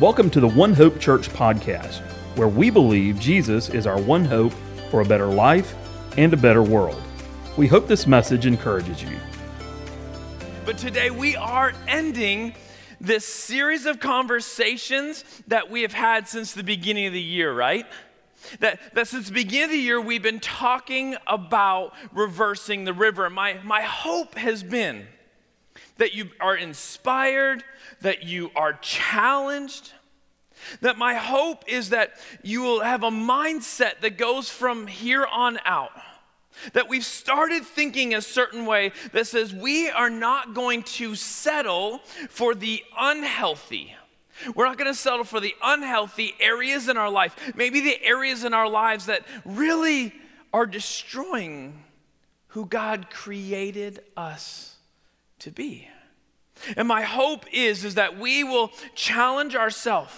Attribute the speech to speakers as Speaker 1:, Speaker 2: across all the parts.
Speaker 1: Welcome to the One Hope Church podcast, where we believe Jesus is our one hope for a better life and a better world. We hope this message encourages you.
Speaker 2: But today we are ending this series of conversations that we have had since the beginning of the year, right? That, that since the beginning of the year, we've been talking about reversing the river. My, my hope has been that you are inspired, that you are challenged, that my hope is that you will have a mindset that goes from here on out. That we've started thinking a certain way that says we are not going to settle for the unhealthy. We're not going to settle for the unhealthy areas in our life, maybe the areas in our lives that really are destroying who God created us to be. And my hope is, is that we will challenge ourselves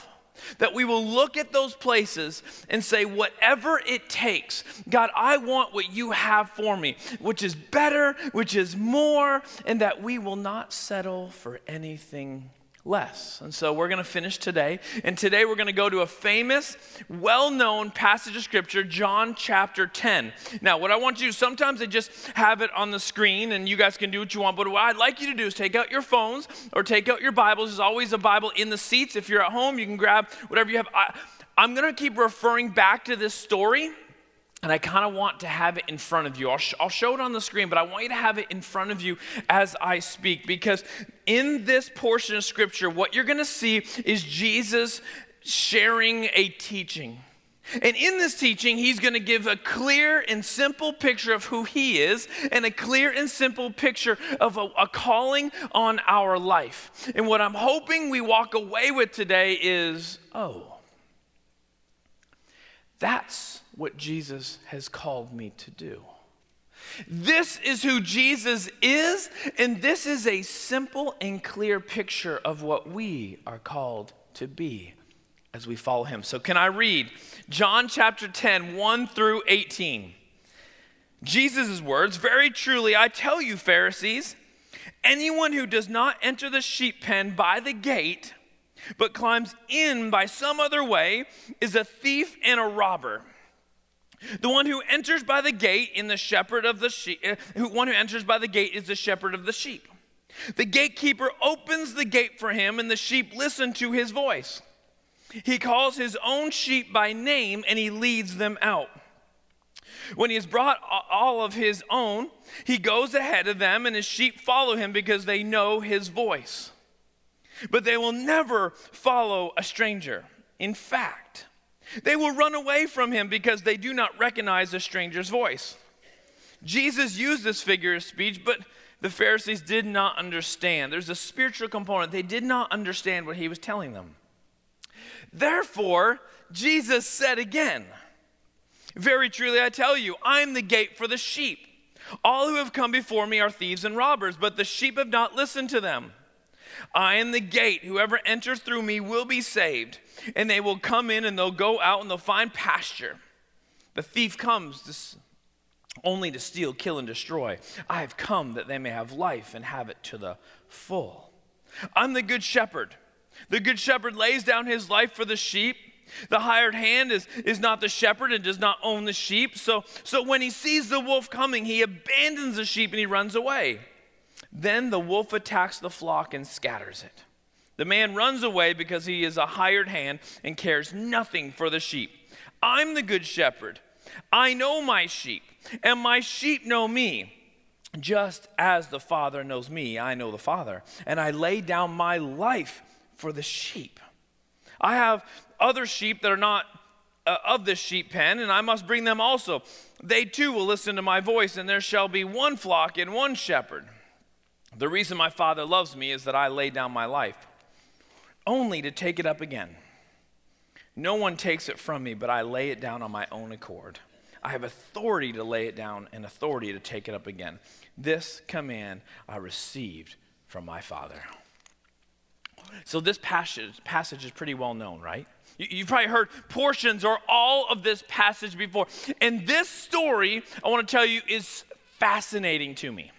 Speaker 2: that we will look at those places and say, whatever it takes, God, I want what you have for me, which is better, which is more, and that we will not settle for anything less. And so we're going to finish today. And today we're going to go to a famous, well known passage of scripture, John chapter 10. Now, what I want you to do, sometimes they just have it on the screen and you guys can do what you want. But what I'd like you to do is take out your phones or take out your Bibles. There's always a Bible in the seats. If you're at home, you can grab whatever you have. I, I'm going to keep referring back to this story and I kind of want to have it in front of you. I'll, sh- I'll, show it on the screen, but I want you to have it in front of you as I speak because in this portion of scripture, what you're going to see is Jesus sharing a teaching. And in this teaching, he's going to give a clear and simple picture of who he is and a clear and simple picture of a, a calling on our life. And what I'm hoping we walk away with today is oh, that's what Jesus has called me to do. This is who Jesus is, and this is a simple and clear picture of what we are called to be as we follow him. So, can I read John chapter 10, 1 through 18? Jesus' words Very truly, I tell you, Pharisees, anyone who does not enter the sheep pen by the gate, but climbs in by some other way, is a thief and a robber. The one who enters by the gate in the shepherd of the sheep, uh, one who enters by the gate is the shepherd of the sheep. The gatekeeper opens the gate for him, and the sheep listen to his voice. He calls his own sheep by name and he leads them out. When he has brought all of his own, he goes ahead of them, and his sheep follow him because they know his voice. But they will never follow a stranger. In fact, they will run away from him because they do not recognize a stranger's voice. Jesus used this figure of speech, but the Pharisees did not understand. There's a spiritual component. They did not understand what he was telling them. Therefore, Jesus said again, Very truly I tell you, I'm the gate for the sheep. All who have come before me are thieves and robbers, but the sheep have not listened to them. I am the gate. Whoever enters through me will be saved. And they will come in and they'll go out and they'll find pasture. The thief comes to, only to steal, kill, and destroy. I have come that they may have life and have it to the full. I'm the good shepherd. The good shepherd lays down his life for the sheep. The hired hand is, is not the shepherd and does not own the sheep. So, so when he sees the wolf coming, he abandons the sheep and he runs away. Then the wolf attacks the flock and scatters it. The man runs away because he is a hired hand and cares nothing for the sheep. I'm the good shepherd. I know my sheep, and my sheep know me. Just as the Father knows me, I know the Father, and I lay down my life for the sheep. I have other sheep that are not uh, of this sheep pen, and I must bring them also. They too will listen to my voice, and there shall be one flock and one shepherd. The reason my Father loves me is that I lay down my life, only to take it up again. No one takes it from me, but I lay it down on my own accord. I have authority to lay it down and authority to take it up again. This command I received from my Father. So, this passage, passage is pretty well known, right? You've probably heard portions or all of this passage before. And this story, I want to tell you, is fascinating to me.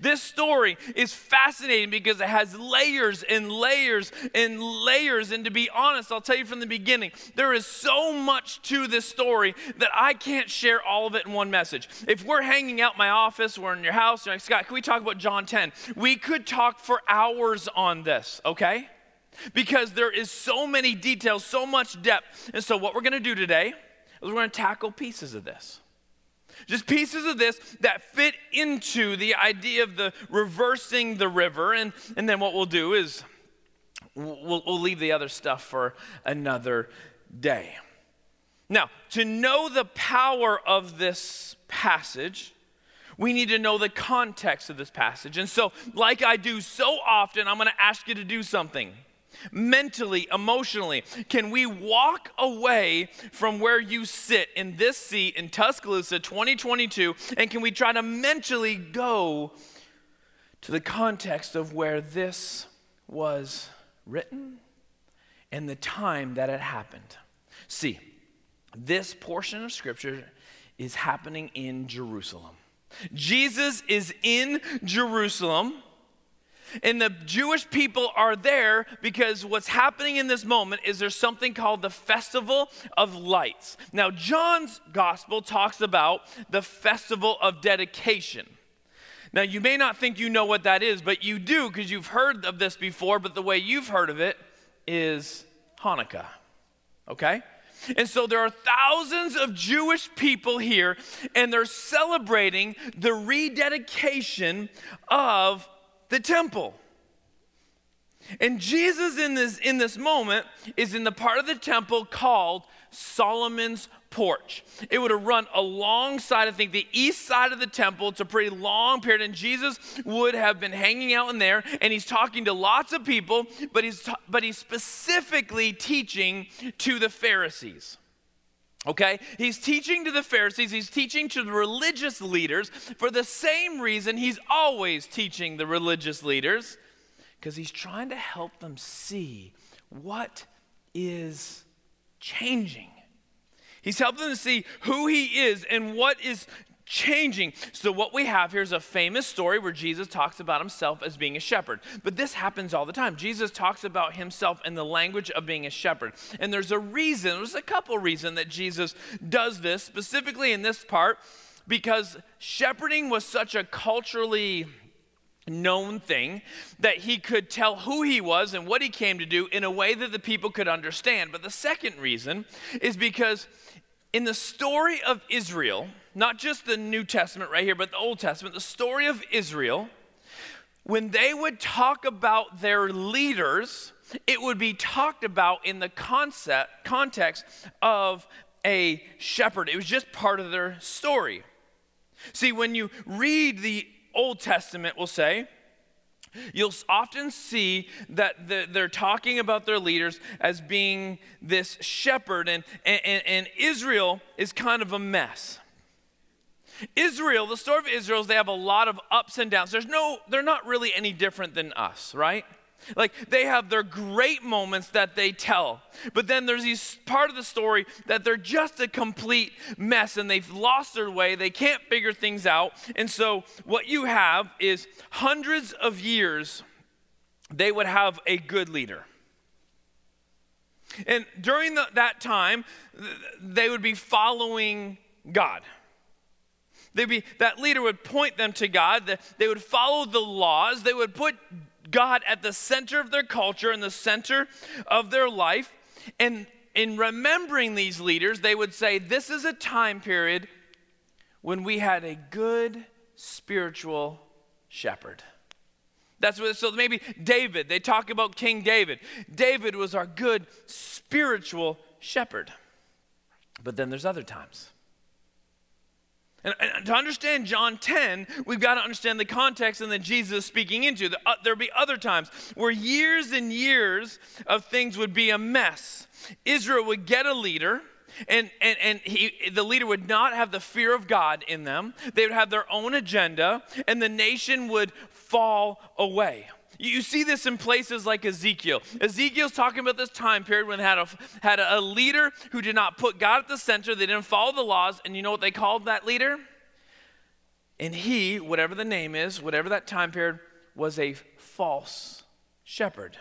Speaker 2: This story is fascinating because it has layers and layers and layers. And to be honest, I'll tell you from the beginning, there is so much to this story that I can't share all of it in one message. If we're hanging out my office, we're in your house, you're like, Scott, can we talk about John 10? We could talk for hours on this, okay? Because there is so many details, so much depth. And so, what we're going to do today is we're going to tackle pieces of this. Just pieces of this that fit into the idea of the reversing the river. And, and then what we'll do is we'll, we'll leave the other stuff for another day. Now, to know the power of this passage, we need to know the context of this passage. And so, like I do so often, I'm going to ask you to do something mentally, emotionally? Can we walk away from where you sit in this seat in Tuscaloosa 2022 and can we try to mentally go to the context of where this was written and the time that it happened? See, this portion of scripture is happening in Jerusalem. Jesus is in Jerusalem and the Jewish people are there because what's happening in this moment is there's something called the Festival of Lights. Now, John's gospel talks about the Festival of Dedication. Now, you may not think you know what that is, but you do because you've heard of this before, but the way you've heard of it is Hanukkah. Okay? And so there are thousands of Jewish people here, and they're celebrating the rededication of the temple. And Jesus in this, in this moment is in the part of the temple called Solomon's porch. It would have run alongside, I think, the east side of the temple. It's a pretty long period, and Jesus would have been hanging out in there, and he's talking to lots of people, but he's, ta- but he's specifically teaching to the Pharisees. Okay? He's teaching to the Pharisees, he's teaching to the religious leaders for the same reason he's always teaching the religious leaders, because he's trying to help them see what is changing. He's helping them see who he is and what is changing. So, what we have here is a famous story where Jesus talks about himself as being a shepherd. But this happens all the time. Jesus talks about himself in the language of being a shepherd. And there's a reason, there's a couple reasons that Jesus does this, specifically in this part, because shepherding was such a culturally known thing that he could tell who he was and what he came to do in a way that the people could understand. But the second reason is because in the story of Israel, not just the New Testament right here, but the Old Testament, the story of Israel, when they would talk about their leaders, it would be talked about in the concept, context of a shepherd. It was just part of their story. See, when you read the Old Testament, we'll say, You'll often see that the, they're talking about their leaders as being this shepherd, and, and, and Israel is kind of a mess. Israel, the story of Israel is they have a lot of ups and downs. There's no, they're not really any different than us, right? Like they have their great moments that they tell, but then there's these part of the story that they're just a complete mess and they've lost their way. They can't figure things out. And so what you have is hundreds of years they would have a good leader. And during the, that time, they would be following God. They'd be, that leader would point them to God. They would follow the laws. They would put God at the center of their culture and the center of their life. And in remembering these leaders, they would say, This is a time period when we had a good spiritual shepherd. That's what, so maybe David, they talk about King David. David was our good spiritual shepherd. But then there's other times and, and, to understand John 10, we've got to understand the context and that Jesus speaking into. The, uh, there'll be other times where years and years of things would be a mess. Israel would get a leader, and, and, and he, the leader would not have the fear of God in them. They would have their own agenda, and the nation would fall away. You see this in places like Ezekiel. Ezekiel's talking about this time period when they had a, had a leader who did not put God at the center, they didn't follow the laws, and you know what they called that leader? And he, whatever the name is, whatever that time period, was a false shepherd.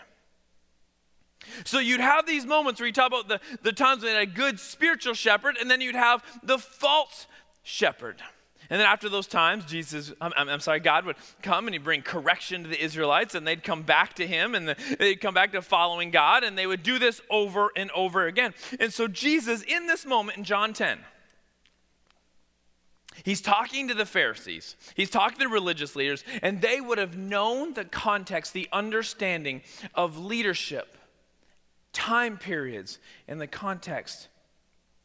Speaker 2: So you'd have these moments where you talk about the, the times when they had a good spiritual shepherd, and then you'd have the false shepherd. And then after those times, Jesus, I'm, I'm, sorry, God would come and he'd bring correction to the Israelites, and they'd come back to him, and the, they'd come back to following God, and they would do this over and over again. And so Jesus, in this moment in John 10, He's talking to the Pharisees. He's talking to religious leaders, and they would have known the context, the understanding of leadership, time periods, in the context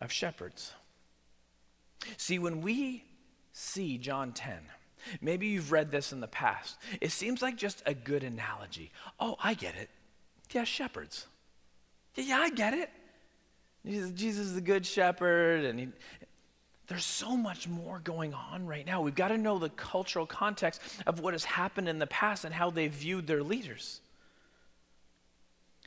Speaker 2: of shepherds. See, when we see John 10, maybe you've read this in the past, it seems like just a good analogy. Oh, I get it. Yeah, shepherds. Yeah, yeah I get it. Jesus is the good shepherd, and he, there's so much more going on right now. We've got to know the cultural context of what has happened in the past and how they viewed their leaders.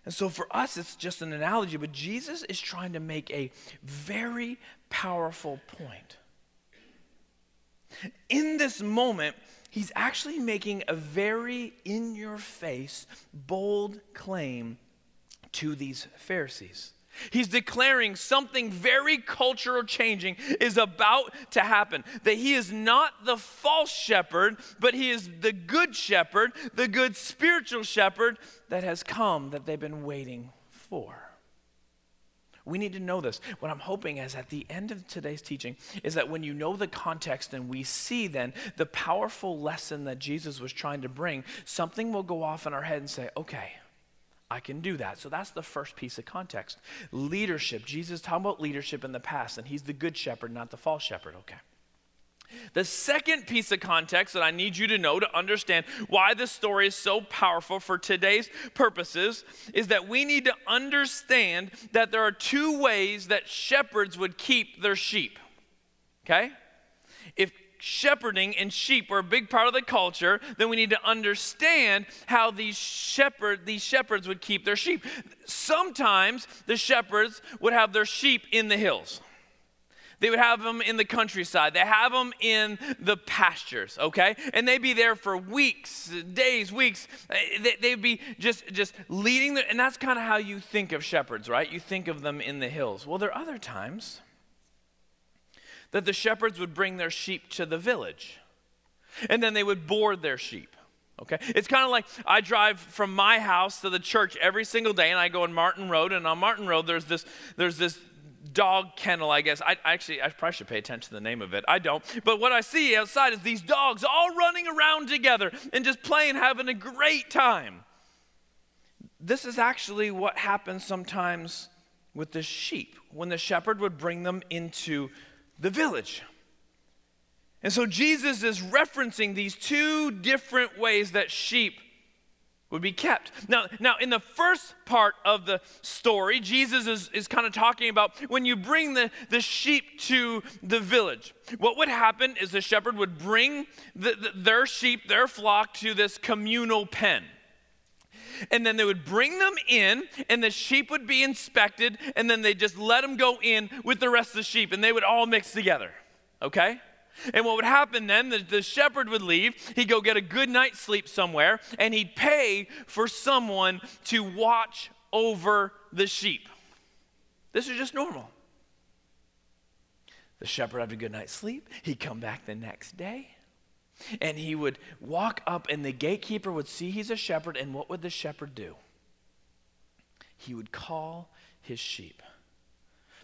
Speaker 2: And so for us, it's just an analogy, but Jesus is trying to make a very powerful point. In this moment, he's actually making a very in your face, bold claim to these Pharisees. He's declaring something very cultural changing is about to happen. That he is not the false shepherd, but he is the good shepherd, the good spiritual shepherd that has come that they've been waiting for. We need to know this. What I'm hoping is at the end of today's teaching is that when you know the context and we see then the powerful lesson that Jesus was trying to bring, something will go off in our head and say, okay, I can do that. So that's the first piece of context. Leadership. Jesus talking about leadership in the past, and he's the good shepherd, not the false shepherd. Okay. The second piece of context that I need you to know to understand why this story is so powerful for today's purposes is that we need to understand that there are two ways that shepherds would keep their sheep. Okay? If shepherding and sheep were a big part of the culture, then we need to understand how these shepherd these shepherds would keep their sheep. Sometimes the shepherds would have their sheep in the hills. They would have them in the countryside. They have them in the pastures, okay? And they'd be there for weeks, days, weeks. Eh, they'd be just, just leading, the, and that's kind of how you think of shepherds, right? You think of them in the hills. Well, there are other times that the shepherds would bring their sheep to the village and then they would board their sheep. Okay? It's kind of like I drive from my house to the church every single day and I go on Martin Road and on Martin Road there's this there's this dog kennel, I guess. I, actually, I probably should pay attention to the name of it. I don't. But what I see outside is these dogs all running around together and just playing, having a great time. This is actually what happens sometimes with the sheep when the shepherd would bring them into the village. And so Jesus is referencing these two different ways that sheep would be kept. Now, now in the first part of the story, Jesus is, is kind of talking about when you bring the, the sheep to the village. What would happen is the shepherd would bring the, the, their sheep, their flock, to this communal pen. And then they would bring them in, and the sheep would be inspected, and then they just let them go in with the rest of the sheep, and they would all mix together. Okay? And what would happen then, the, the, shepherd would leave, he'd go get a good night's sleep somewhere, and he'd pay for someone to watch over the sheep. This is just normal. The shepherd had a good night's sleep, he'd come back the next day, and he would walk up, and the gatekeeper would see he's a shepherd, and what would the shepherd do? He would call his sheep.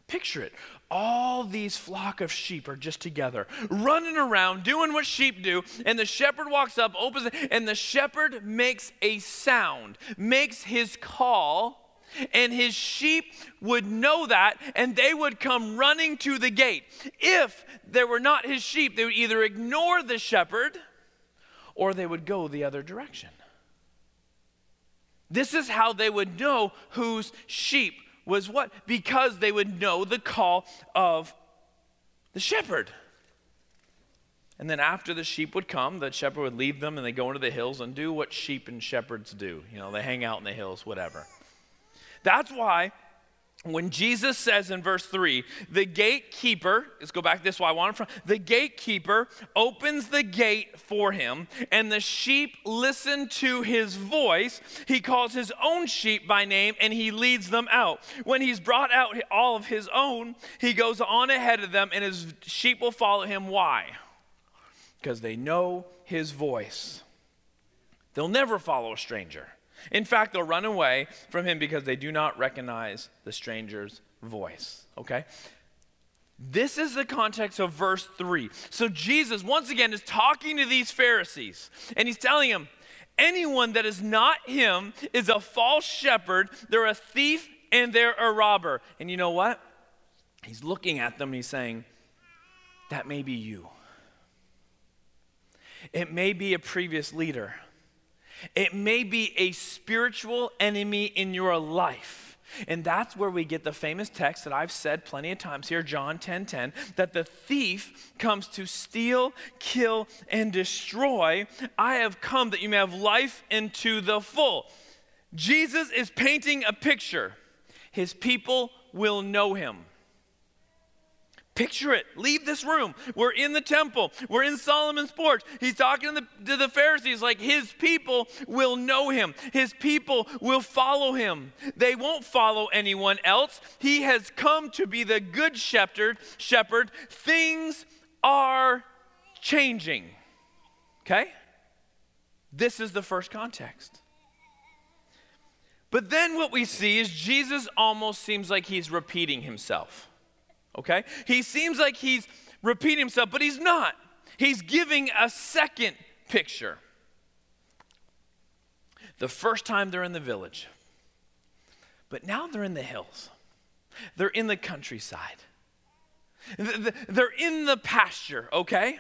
Speaker 2: Picture it. All these flock of sheep are just together, running around, doing what sheep do. And the shepherd walks up, opens and the shepherd makes a sound, makes his call. And his sheep would know that, and they would come running to the gate. If there were not his sheep, they would either ignore the shepherd or they would go the other direction. This is how they would know whose sheep was what? Because they would know the call of the shepherd. And then after the sheep would come, the shepherd would leave them and they go into the hills and do what sheep and shepherds do. You know, they hang out in the hills, whatever. That's why when Jesus says in verse 3, the gatekeeper, let's go back this way, I want from the gatekeeper opens the gate for him, and the sheep listen to his voice. He calls his own sheep by name and he leads them out. When he's brought out all of his own, he goes on ahead of them, and his sheep will follow him. Why? Because they know his voice. They'll never follow a stranger. In fact, they'll run away from him because they do not recognize the stranger's voice. Okay? This is the context of verse 3. So Jesus, once again, is talking to these Pharisees, and he's telling them, anyone that is not him is a false shepherd, they're a thief, and they're a robber. And you know what? He's looking at them and he's saying, that may be you. It may be a previous leader. It may be a spiritual enemy in your life. And that's where we get the famous text that I've said plenty of times here, John 10 10, that the thief comes to steal, kill, and destroy. I have come that you may have life into the full. Jesus is painting a picture. His people will know him. Picture it. Leave this room. We're in the temple. We're in Solomon's porch. He's talking to the, to the, Pharisees like his people will know him. His people will follow him. They won't follow anyone else. He has come to be the good shepherd. Shepherd. Things are changing. Okay? This is the first context. But then what we see is Jesus almost seems like he's repeating himself okay? He seems like he's repeating himself, but he's not. He's giving a second picture. The first time they're in the village, but now they're in the hills, they're in the countryside, they're in the pasture, okay?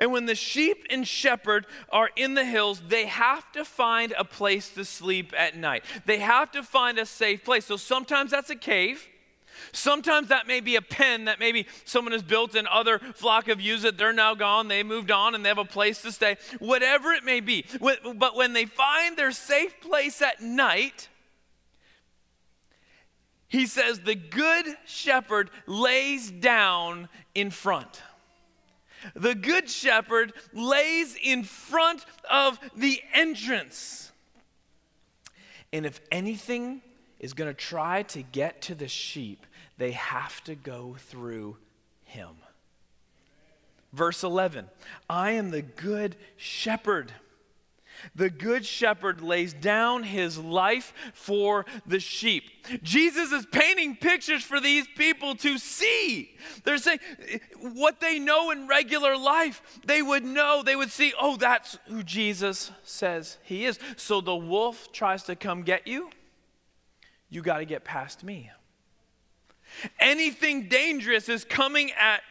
Speaker 2: And when the sheep and shepherd are in the hills, they have to find a place to sleep at night. They have to find a safe place. So sometimes that's a cave. Sometimes that may be a pen that maybe someone has built and other flock have used it. They're now gone. They moved on and they have a place to stay. Whatever it may be. But when they find their safe place at night, he says, the good shepherd lays down in front. The good shepherd lays in front of the entrance. And if anything is going to try to get to the sheep, they have to go through him. Verse 11 I am the good shepherd. The good shepherd lays down his life for the sheep. Jesus is painting pictures for these people to see. They're saying what they know in regular life, they would know, they would see, oh, that's who Jesus says he is. So the wolf tries to come get you, you got to get past me. Anything dangerous is coming at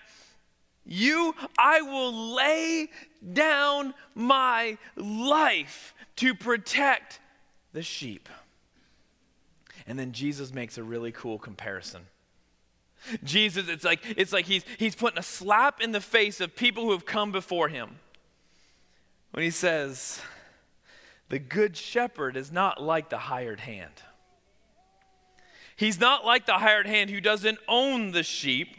Speaker 2: you, I will lay down my life to protect the sheep. And then Jesus makes a really cool comparison. Jesus, it's like, it's like he's, he's putting a slap in the face of people who have come before him. When he says, The good shepherd is not like the hired hand. He's not like the hired hand who doesn't own the sheep.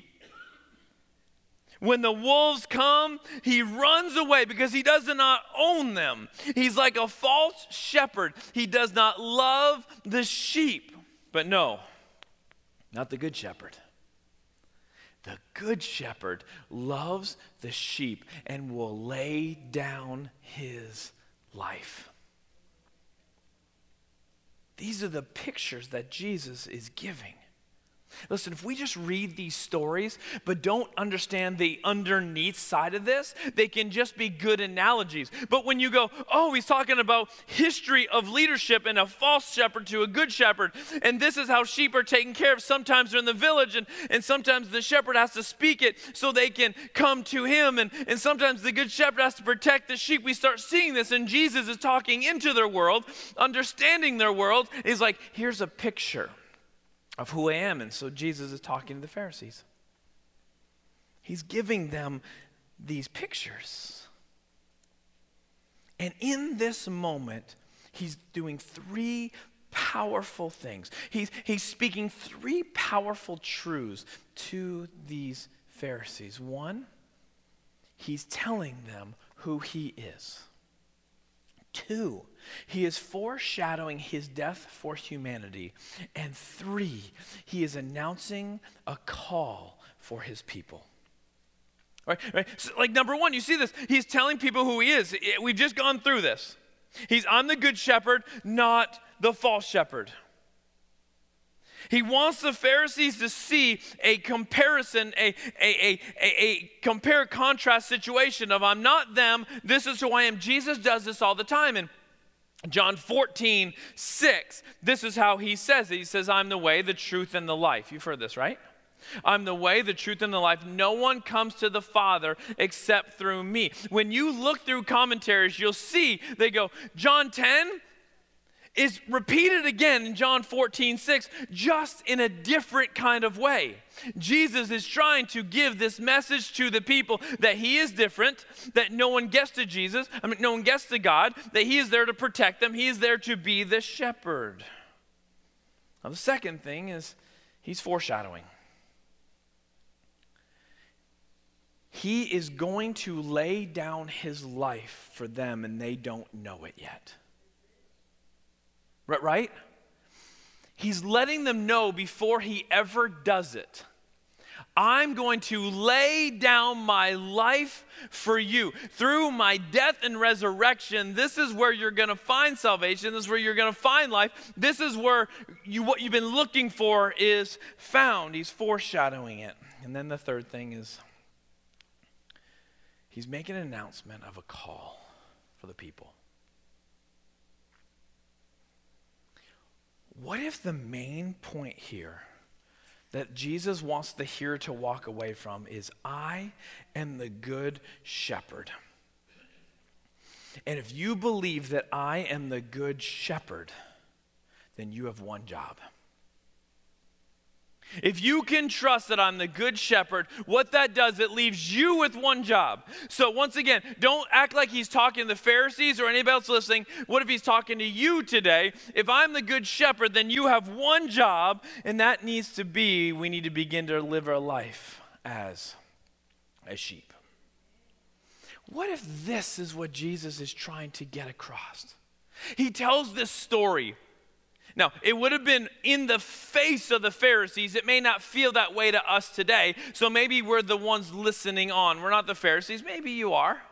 Speaker 2: When the wolves come, he runs away because he does not own them. He's like a false shepherd. He does not love the sheep. But no, not the good shepherd. The good shepherd loves the sheep and will lay down his life. These are the pictures that Jesus is giving. Listen, if we just read these stories but don't understand the underneath side of this, they can just be good analogies. But when you go, oh, he's talking about history of leadership and a false shepherd to a good shepherd, and this is how sheep are taken care of. Sometimes they're in the village, and, and sometimes the shepherd has to speak it so they can come to him, and, and sometimes the good shepherd has to protect the sheep. We start seeing this, and Jesus is talking into their world, understanding their world. He's like, here's a picture of who I am. And so Jesus is talking to the Pharisees. He's giving them these pictures. And in this moment, he's doing three powerful things. He's, he's speaking three powerful truths to these Pharisees. One, he's telling them who he is. Two, he is foreshadowing his death for humanity. And three, he is announcing a call for his people. Right, right. So, like number one, you see this. He's telling people who he is. Eh, we've just gone through this. He's I'm the good shepherd, not the false shepherd. He wants the Pharisees to see a comparison, a, a, a, a, a compare contrast situation of I'm not them, this is who I am. Jesus does this all the time. And John 14, 6, this is how he says it. He says, I'm the way, the truth, and the life. You've heard this, right? I'm the way, the truth, and the life. No one comes to the Father except through me. When you look through commentaries, you'll see they go, John 10, is repeated again in John 14, 6, just in a different kind of way. Jesus is trying to give this message to the people that he is different, that no one gets to Jesus, I mean, no one gets to God, that he is there to protect them, he is there to be the shepherd. Now, the second thing is he's foreshadowing. He is going to lay down his life for them, and they don't know it yet. Right? He's letting them know before he ever does it. I'm going to lay down my life for you. Through my death and resurrection, this is where you're going to find salvation. This is where you're going to find life. This is where you, what you've been looking for is found. He's foreshadowing it. And then the third thing is he's making an announcement of a call for the people. What if the main point here that Jesus wants the hearer to walk away from is I am the good shepherd? And if you believe that I am the good shepherd, then you have one job. If you can trust that I'm the good shepherd, what that does, it leaves you with one job. So, once again, don't act like he's talking to the Pharisees or anybody else listening. What if he's talking to you today? If I'm the good shepherd, then you have one job, and that needs to be we need to begin to live our life as a sheep. What if this is what Jesus is trying to get across? He tells this story now, it would have been in the face of the Pharisees. It may not feel that way to us today. So maybe we're the ones listening on. We're not the Pharisees. Maybe you are.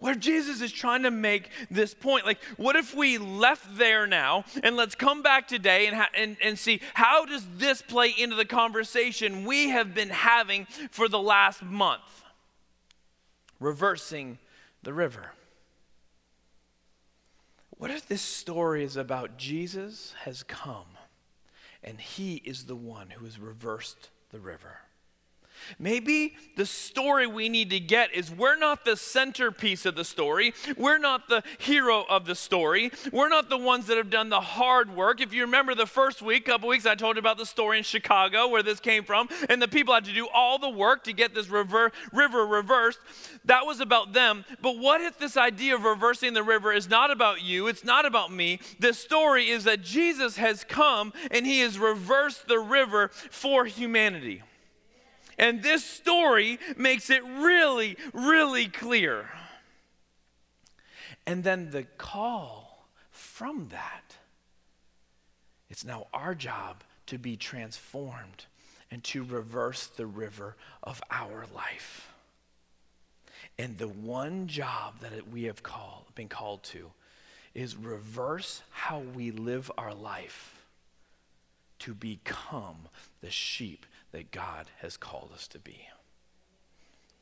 Speaker 2: Where Jesus is trying to make this point. Like, what if we left there now and let's come back today and, ha- and, and see how does this play into the conversation we have been having for the last month? Reversing the river. What if this story is about Jesus has come and he is the one who has reversed the river? Maybe the story we need to get is we're not the centerpiece of the story. We're not the hero of the story. We're not the ones that have done the hard work. If you remember the first week, couple weeks, I told you about the story in Chicago where this came from, and the people had to do all the work to get this river, river reversed. That was about them. But what if this idea of reversing the river is not about you? It's not about me. The story is that Jesus has come and he has reversed the river for humanity. And this story makes it really, really clear. And then the call from that, it's now our job to be transformed and to reverse the river of our life. And the one job that we have called, been called to is reverse how we live our life to become the sheep that God has called us to be.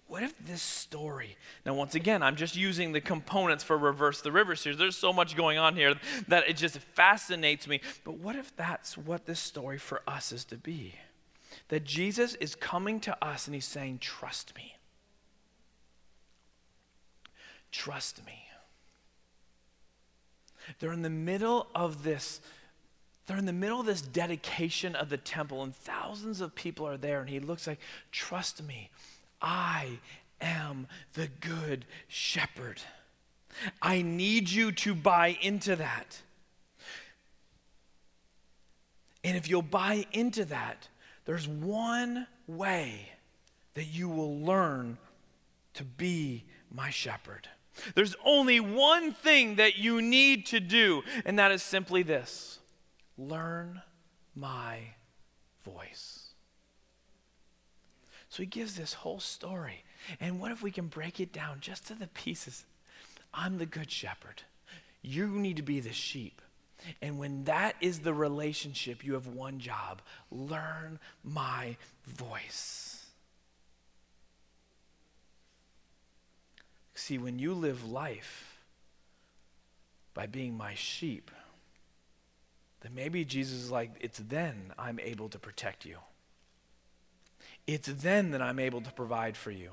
Speaker 2: What if this story, now, once again, I'm just using the components for Reverse the River series. There's so much going on here that it just fascinates me. But what if that's what this story for us is to be? That Jesus is coming to us and he's saying, Trust me. Trust me. They're in the middle of this they're in the middle of this dedication of the temple, and thousands of people are there, and he looks like, Trust me, I am the good shepherd. I need you to buy into that. And if you'll buy into that, there's one way that you will learn to be my shepherd. There's only one thing that you need to do, and that is simply this learn my voice. So he gives this whole story. And what if we can break it down just to the pieces? I'm the good shepherd. You need to be the sheep. And when that is the relationship, you have one job learn my voice. See, when you live life by being my sheep, then maybe Jesus is like, it's then I'm able to protect you. It's then that I'm able to provide for you.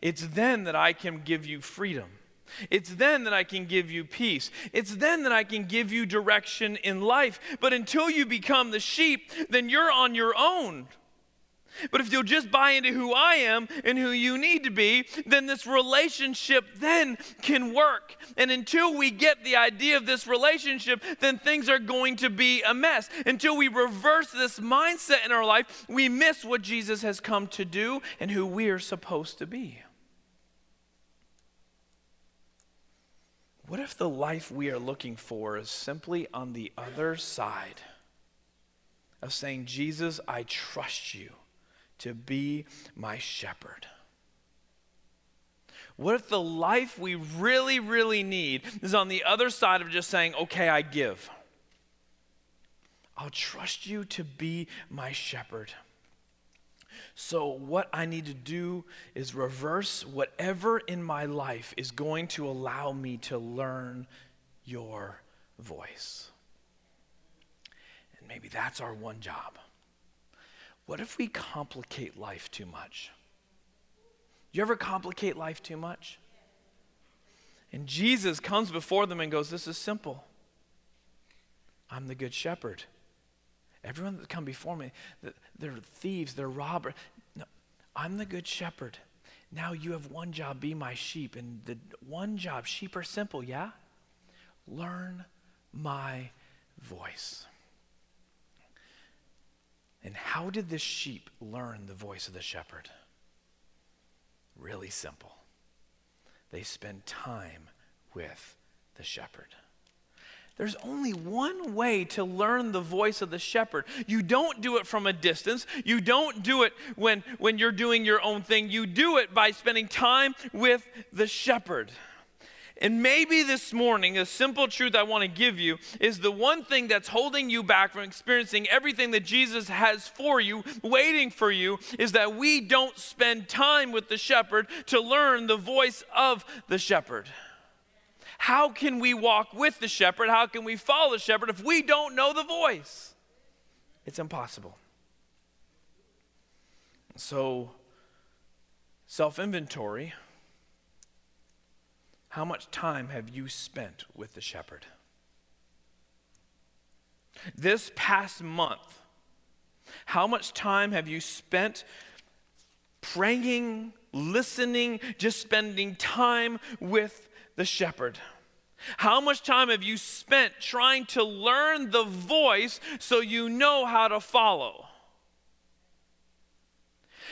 Speaker 2: It's then that I can give you freedom. It's then that I can give you peace. It's then that I can give you direction in life. But until you become the sheep, then you're on your own. But if you'll just buy into who I am and who you need to be, then this relationship then can work. And until we get the idea of this relationship, then things are going to be a mess. Until we reverse this mindset in our life, we miss what Jesus has come to do and who we are supposed to be. What if the life we are looking for is simply on the other side of saying, Jesus, I trust you to be my shepherd? What if the life we really, really need is on the other side of just saying, okay, I give? I'll trust you to be my shepherd. So, what I need to do is reverse whatever in my life is going to allow me to learn your voice. And maybe that's our one job. What if we complicate life too much? You ever complicate life too much? And Jesus comes before them and goes, This is simple. I'm the good shepherd. Everyone that come before me, they're thieves, they're robbers. No, I'm the good shepherd. Now you have one job, be my sheep. And the one job, sheep are simple, yeah? Learn my voice. And how did the sheep learn the voice of the shepherd? Really simple. They spend time with the shepherd. There's only one way to learn the voice of the shepherd. You don't do it from a distance. You don't do it when, when you're doing your own thing. You do it by spending time with the shepherd. And maybe this morning, a simple truth I want to give you is the one thing that's holding you back from experiencing everything that Jesus has for you, waiting for you, is that we don't spend time with the shepherd to learn the voice of the shepherd. How can we walk with the shepherd? How can we follow the shepherd if we don't know the voice? It's impossible. So, self inventory how much time have you spent with the shepherd? This past month, how much time have you spent praying, listening, just spending time with the shepherd? How much time have you spent trying to learn the voice so you know how to follow?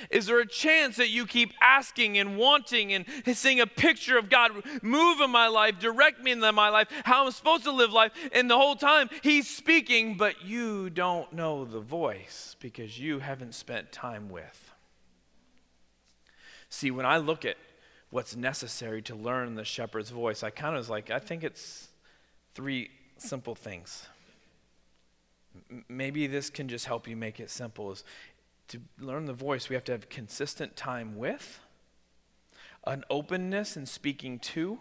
Speaker 2: Is there a chance that you keep asking and wanting and seeing a picture of God move in my life, direct me in my life, how I'm supposed to live life, and the whole time He's speaking, but you don't know the voice because you haven't spent time with? See, when I look at what's necessary to learn the shepherd's voice, I kind of was like, I think it's three simple things. Maybe this can just help you make it simple. Is to learn the voice, we have to have consistent time with, an openness in speaking to,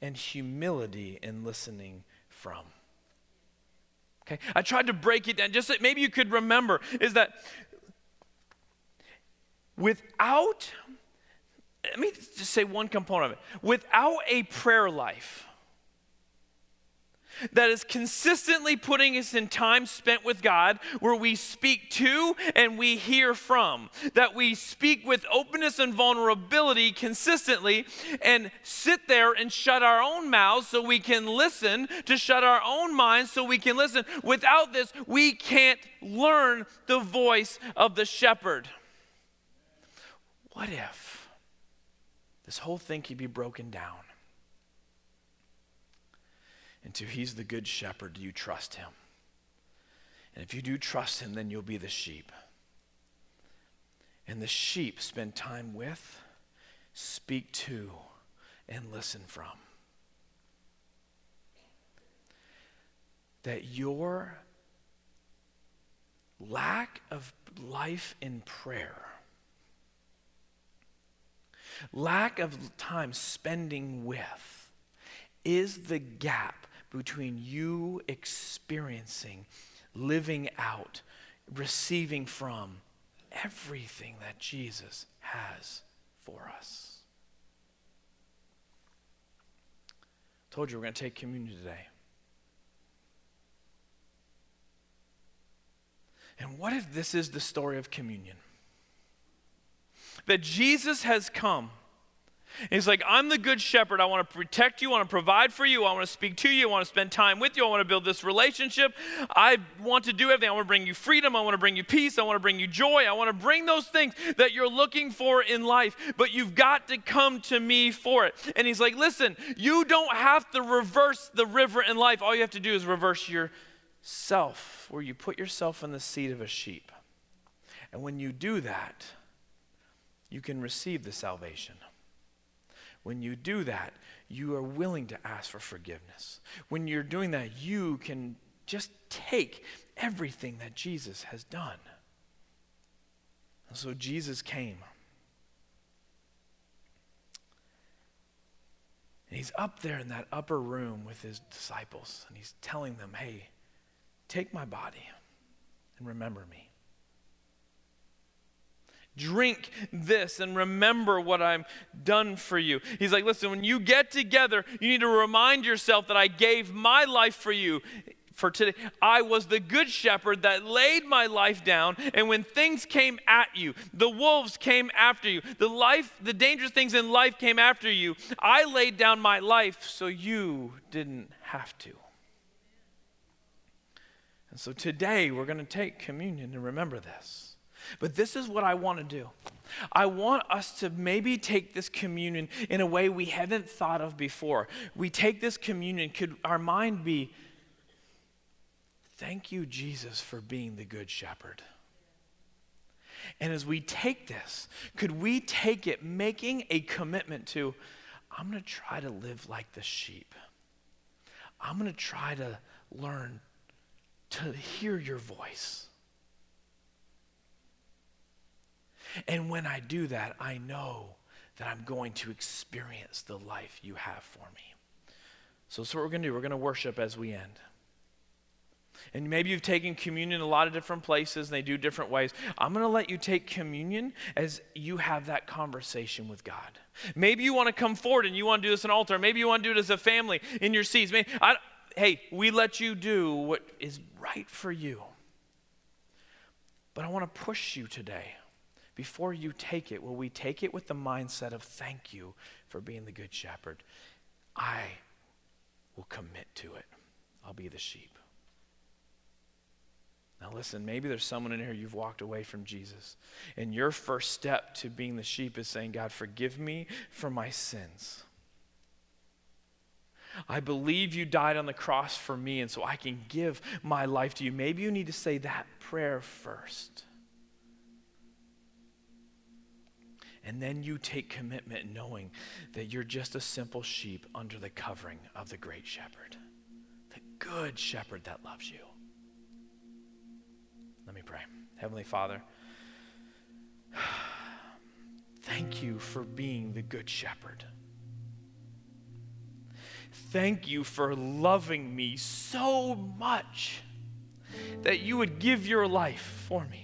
Speaker 2: and humility in listening from. Okay, I tried to break it down just so maybe you could remember is that without let me just say one component of it. Without a prayer life, that is consistently putting us in time spent with God where we speak to and we hear from. That we speak with openness and vulnerability consistently and sit there and shut our own mouths so we can listen, to shut our own minds so we can listen. Without this, we can't learn the voice of the shepherd. What if this whole thing could be broken down? Into He's the good shepherd. Do you trust Him? And if you do trust Him, then you'll be the sheep. And the sheep spend time with, speak to, and listen from. That your lack of life in prayer, lack of time spending with, is the gap between you experiencing, living out, receiving from everything that Jesus has for us. Told you we're going to take communion today. And what if this is the story of communion? That Jesus has come he's like, I'm the good shepherd. I want to protect you. I want to provide for you. I want to speak to you. I want to spend time with you. I want to build this relationship. I want to do everything. I want to bring you freedom. I want to bring you peace. I want to bring you joy. I want to bring those things that you're looking for in life. But you've got to come to me for it. And he's like, listen, you don't have to reverse the river in life. All you have to do is reverse yourself, where you put yourself in the seat of a sheep. And when you do that, you can receive the salvation. When you do that, you are willing to ask for forgiveness. When you're doing that, you can just take everything that Jesus has done. And so Jesus came. And he's up there in that upper room with his disciples, and he's telling them, hey, take my body and remember me. Drink this and remember what I've done for you. He's like, listen, when you get together, you need to remind yourself that I gave my life for you. For today, I was the good shepherd that laid my life down, and when things came at you, the wolves came after you, the life, the dangerous things in life came after you, I laid down my life so you didn't have to. And so today, we're going to take communion and remember this. But this is what I want to do. I want us to maybe take this communion in a way we haven't thought of before. We take this communion, could our mind be, thank you, Jesus, for being the good shepherd? And as we take this, could we take it making a commitment to, I'm going to try to live like the sheep. I'm going to try to learn to hear your voice. And when I do that, I know that I'm going to experience the life you have for me. So that's what we're going to do. We're going to worship as we end. And maybe you've taken communion in a lot of different places and they do different ways. I'm going to let you take communion as you have that conversation with God. Maybe you want to come forward and you want to do this an altar. Maybe you want to do it as a family in your seats. Maybe, I, hey, we let you do what is right for you. But I want to push you today before you take it, will we take it with the mindset of thank you for being the good shepherd? I will commit to it. I'll be the sheep. Now, listen, maybe there's someone in here you've walked away from Jesus. And your first step to being the sheep is saying, God, forgive me for my sins. I believe you died on the cross for me, and so I can give my life to you. Maybe you need to say that prayer first. And then you take commitment knowing that you're just a simple sheep under the covering of the great shepherd, the good shepherd that loves you. Let me pray. Heavenly Father, thank you for being the good shepherd. Thank you for loving me so much that you would give your life for me.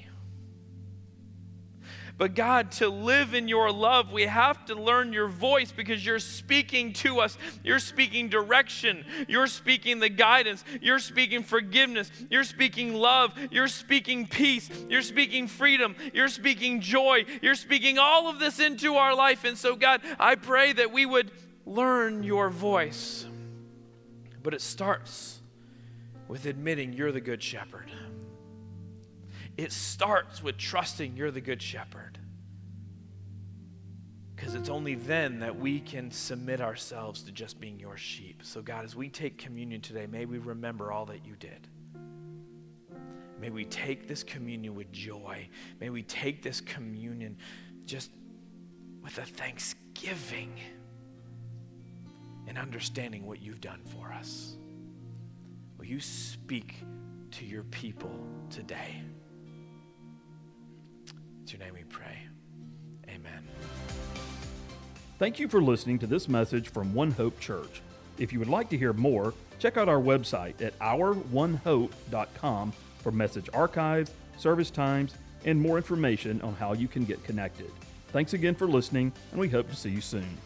Speaker 2: But God, to live in your love, we have to learn your voice because you're speaking to us. You're speaking direction. You're speaking the guidance. You're speaking forgiveness. You're speaking love. You're speaking peace. You're speaking freedom. You're speaking joy. You're speaking all of this into our life. And so, God, I pray that we would learn your voice. But it starts with admitting you're the good shepherd. It starts with trusting you're the good shepherd. Because it's only then that we can submit ourselves to just being your sheep. So, God, as we take communion today, may we remember all that you did. May we take this communion with joy. May we take this communion just with a thanksgiving and understanding what you've done for us. Will you speak to your people today? It's your name we pray. Amen.
Speaker 1: Thank you for listening to this message from One Hope Church. If you would like to hear more, check out our website at ouronehope.com for message archives, service times, and more information on how you can get connected. Thanks again for listening, and we hope to see you soon.